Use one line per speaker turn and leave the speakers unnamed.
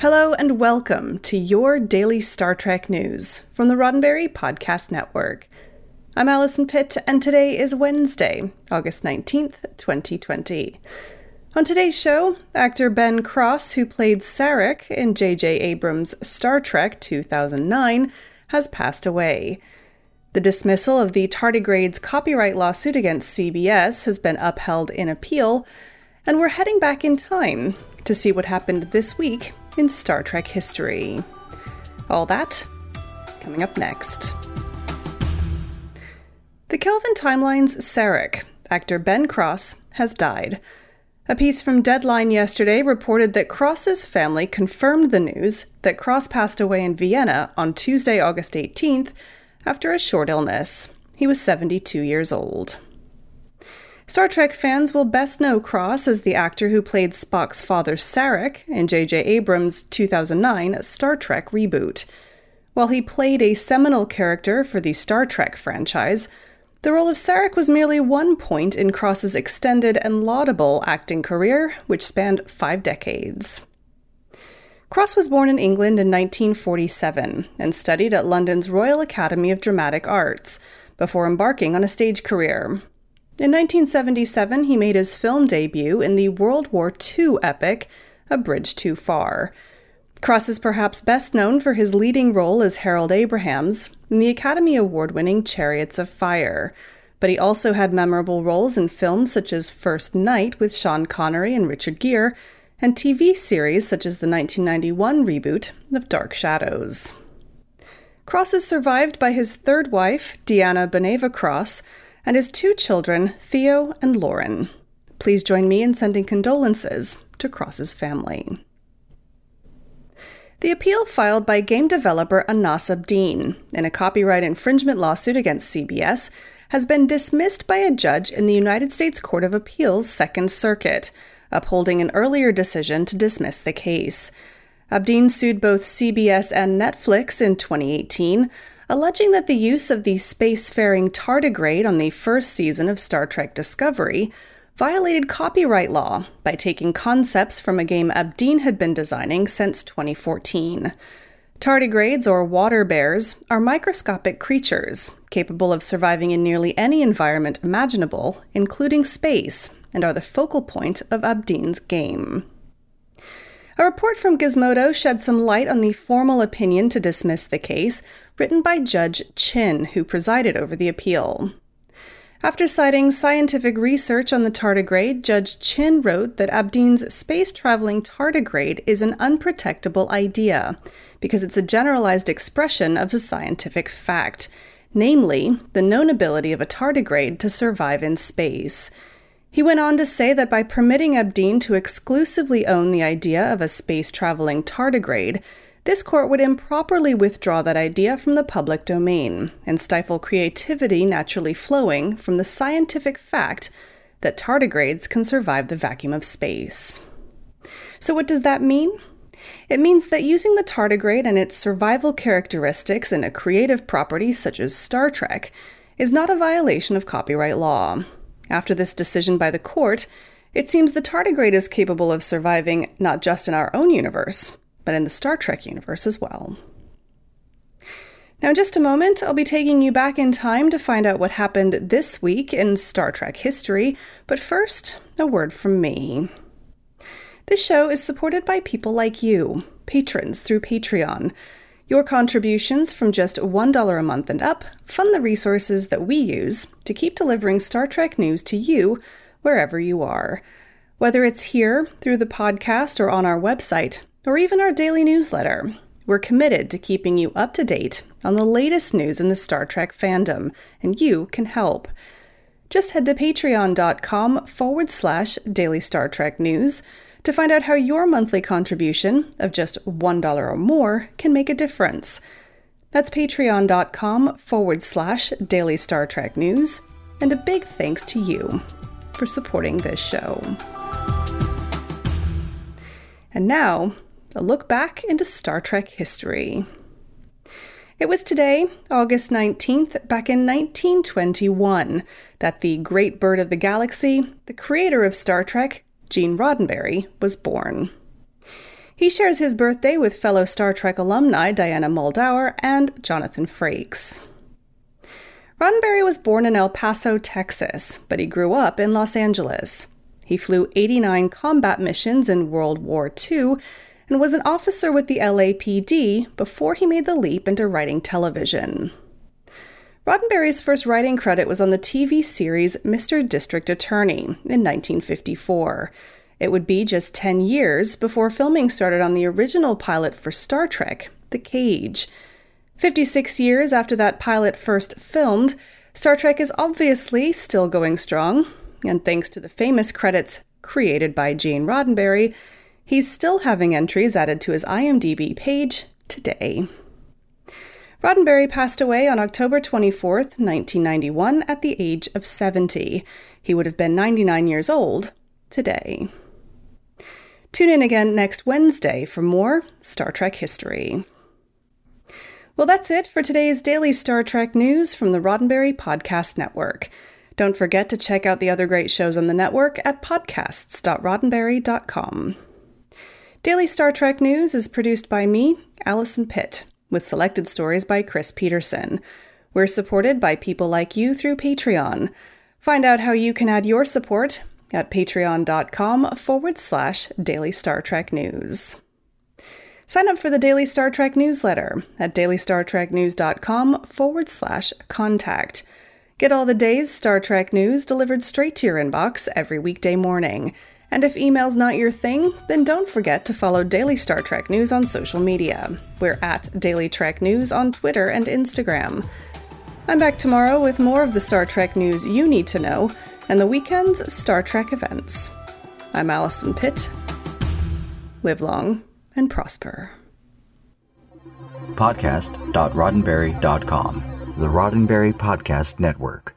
Hello and welcome to your daily Star Trek news from the Roddenberry Podcast Network. I'm Allison Pitt, and today is Wednesday, August 19th, 2020. On today's show, actor Ben Cross, who played Sarek in J.J. Abrams' Star Trek 2009, has passed away. The dismissal of the tardigrades copyright lawsuit against CBS has been upheld in appeal, and we're heading back in time to see what happened this week in Star Trek history. All that coming up next. The Kelvin Timeline's Sarek, actor Ben Cross, has died. A piece from Deadline yesterday reported that Cross's family confirmed the news that Cross passed away in Vienna on Tuesday, August 18th, after a short illness. He was 72 years old. Star Trek fans will best know Cross as the actor who played Spock's father Sarek in J.J. Abrams' 2009 Star Trek reboot. While he played a seminal character for the Star Trek franchise, the role of Sarek was merely one point in Cross's extended and laudable acting career, which spanned five decades. Cross was born in England in 1947 and studied at London's Royal Academy of Dramatic Arts before embarking on a stage career. In 1977, he made his film debut in the World War II epic A Bridge Too Far. Cross is perhaps best known for his leading role as Harold Abrahams in the Academy Award winning Chariots of Fire, but he also had memorable roles in films such as First Knight with Sean Connery and Richard Gere, and TV series such as the 1991 reboot of Dark Shadows. Cross is survived by his third wife, Deyana Boneva Cross, and his two children, Theo and Lauren. Please join me in sending condolences to Cross's family. The appeal filed by game developer Anas Abdin in a copyright infringement lawsuit against CBS has been dismissed by a judge in the United States Court of Appeals Second Circuit, upholding an earlier decision to dismiss the case. Abdin sued both CBS and Netflix in 2018 alleging that the use of the spacefaring tardigrade on the first season of Star Trek Discovery violated copyright law by taking concepts from a game Abdin had been designing since 2014. Tardigrades, or water bears, are microscopic creatures capable of surviving in nearly any environment imaginable, including space, and are the focal point of Abdin's game. A report from Gizmodo shed some light on the formal opinion to dismiss the case, written by Judge Chin, who presided over the appeal. After citing scientific research on the tardigrade, Judge Chin wrote that Abdin's space traveling tardigrade is an unprotectable idea because it's a generalized expression of a scientific fact, namely, the known ability of a tardigrade to survive in space. He went on to say that by permitting Abdin to exclusively own the idea of a space traveling tardigrade, this court would improperly withdraw that idea from the public domain and stifle creativity naturally flowing from the scientific fact that tardigrades can survive the vacuum of space. So, what does that mean? It means that using the tardigrade and its survival characteristics in a creative property such as Star Trek is not a violation of copyright law. After this decision by the court, it seems the tardigrade is capable of surviving not just in our own universe, but in the Star Trek universe as well. Now, in just a moment, I'll be taking you back in time to find out what happened this week in Star Trek history, but first, a word from me. This show is supported by people like you, patrons through Patreon. Your contributions from just $1 a month and up fund the resources that we use to keep delivering Star Trek news to you wherever you are. Whether it's here through the podcast or on our website, or even our daily newsletter. We're committed to keeping you up to date on the latest news in the Star Trek fandom, and you can help. Just head to patreon.com forward slash daily Star Trek news to find out how your monthly contribution of just $1 or more can make a difference. That's patreon.com forward slash daily Star Trek news. And a big thanks to you for supporting this show. And now, a look back into Star Trek history. It was today, August 19th, back in 1921, that the great bird of the galaxy, the creator of Star Trek, Gene Roddenberry, was born. He shares his birthday with fellow Star Trek alumni Diana Muldaur and Jonathan Frakes. Roddenberry was born in El Paso, Texas, but he grew up in Los Angeles. He flew 89 combat missions in World War II and was an officer with the LAPD before he made the leap into writing television. Roddenberry's first writing credit was on the TV series Mr. District Attorney in 1954. It would be just 10 years before filming started on the original pilot for Star Trek, The Cage. 56 years after that pilot first filmed, Star Trek is obviously still going strong, and thanks to the famous credits created by Gene Roddenberry, He's still having entries added to his IMDb page today. Roddenberry passed away on October 24, 1991, at the age of 70. He would have been 99 years old today. Tune in again next Wednesday for more Star Trek history. Well, that's it for today's daily Star Trek news from the Roddenberry Podcast Network. Don't forget to check out the other great shows on the network at podcasts.roddenberry.com. Daily Star Trek News is produced by me, Allison Pitt, with selected stories by Chris Peterson. We're supported by people like you through Patreon. Find out how you can add your support at patreon.com forward slash daily Star Trek News. Sign up for the Daily Star Trek newsletter at dailystartreknews.com forward slash contact. Get all the day's Star Trek news delivered straight to your inbox every weekday morning. And if email's not your thing, then don't forget to follow Daily Star Trek News on social media. We're at Daily Trek News on Twitter and Instagram. I'm back tomorrow with more of the Star Trek news you need to know and the weekend's Star Trek events. I'm Allison Pitt. Live long and prosper.
Podcast.roddenberry.com, the Roddenberry Podcast Network.